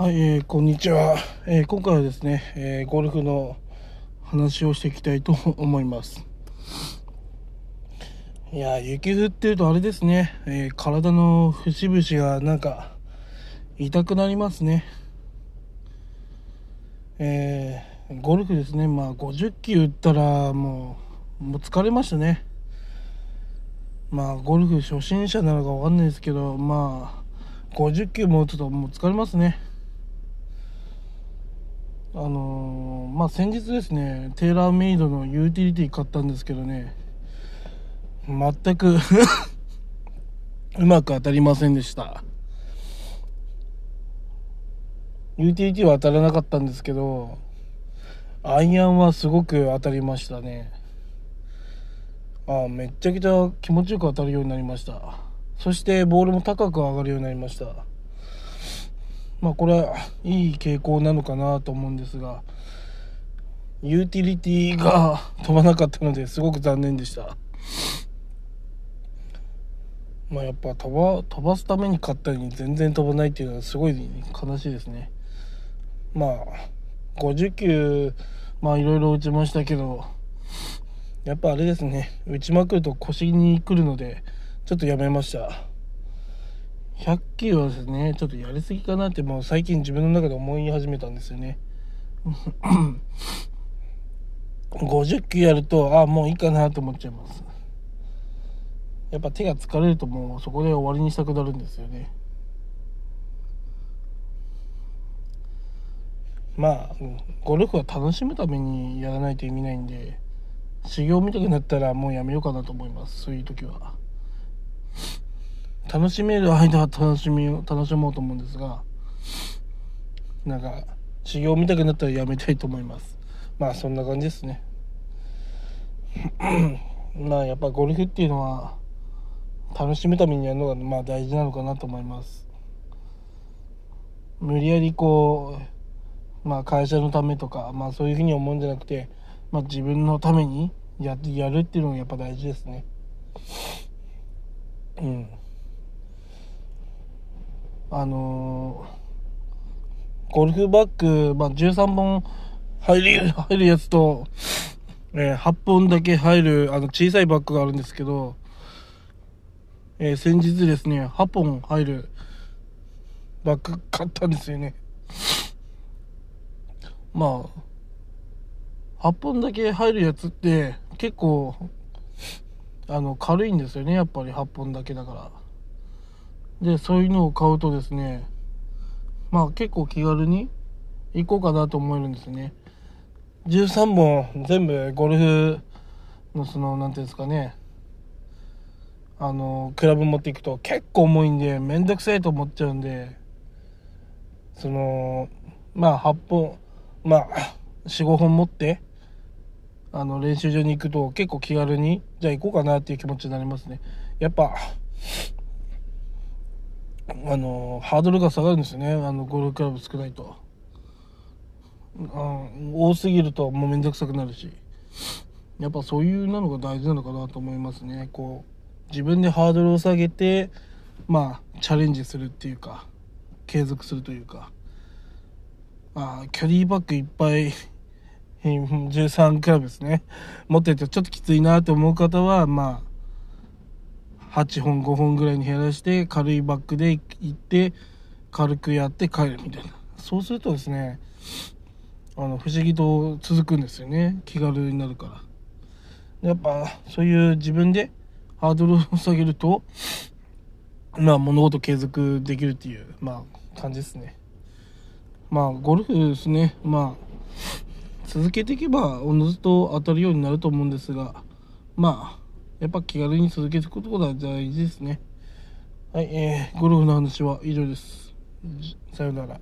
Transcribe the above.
はい、えー、こんにちは、えー、今回はですね、えー、ゴルフの話をしていきたいと 思います。いや雪降ってるとあれですね、えー、体の節々がなんか痛くなりますね。えー、ゴルフですね。まあ50球打ったらもうもう疲れましたね。まあゴルフ初心者なのか分かんないですけどまあ50球も打つともう疲れますね。あのー、まあ先日ですねテーラーメイドのユーティリティ買ったんですけどね全く うまく当たりませんでした。ユーティリティは当たらなかったんですけどアイアンはすごく当たりましたね。あめっちゃくちゃ気持ちよく当たるようになりました。そしてボールも高く上がるようになりました。まあこれはいい傾向なのかなと思うんですがユーティリティが飛ばなかったのですごく残念でした。まあやっぱ飛ば飛ばすために買ったのに全然飛ばないっていうのはすごい悲しいですね。まあ50球まあいろいろ打ちましたけどやっぱあれですね。打ちまくると腰にくるのでちょっとやめました。100球はですねちょっとやりすぎかなってもう最近自分の中で思い始めたんですよね。50球やるとあもういいかなと思っちゃいます。やっぱ手が疲れるともうそこで終わりにしたくなるんですよね。まあゴルフは楽しむためにやらないと意味ないんで修行みたくなったらもうやめようかなと思います。そういう時は。楽しめる間は楽しみを楽しもうと思うんですがなんか修行見たくなったらやめたいと思います。まあそんな感じですね。まあやっぱゴルフっていうのは楽しむためにやるのがまあ大事なのかなと思います。無理やりこうまあ会社のためとかまあそういうふうに思うんじゃなくてまあ自分のためにややるっていうのがやっぱ大事ですね。うん。あのー、ゴルフバッグ、まあ、13本入る入るやつと、えー、8本だけ入るあの小さいバッグがあるんですけど、えー、先日ですね8本入るバッグ買ったんですよね。まあ8本だけ入るやつって結構あの軽いんですよねやっぱり8本だけだから。でそういうのを買うとですねまあ結構気軽に行こうかなと思えるんですね。13本全部ゴルフのその何ていうんですかねあのクラブ持っていくと結構重いんで面倒くさいと思っちゃうんでそのまあ8本まあ45本持ってあの練習場に行くと結構気軽にじゃあ行こうかなっていう気持ちになりますね。やっぱあのハードルが下がるんですよね。あのゴルフクラブ少ないと。あ多すぎるともう面倒くさくなるし。やっぱそういうなのが大事なのかなと思いますね。こう自分でハードルを下げてまあチャレンジするっていうか継続するというか。あキャリーバッグいっぱい 13クラブですね。持っててちょっときついなと思う方はまあ8本5本ぐらいに減らして軽いバッグで行って軽くやって帰るみたいな。そうするとですねあの不思議と続くんですよね。気軽になるから。やっぱそういう自分でハードルを下げるとまあ物事継続できるっていうまあ感じですね。まあゴルフですね。まあ続けていけばおのずと当たるようになると思うんですがまあやっぱ気軽に続けていくことが大事ですね。はい、えー、ゴルフの話は以上です。さようなら。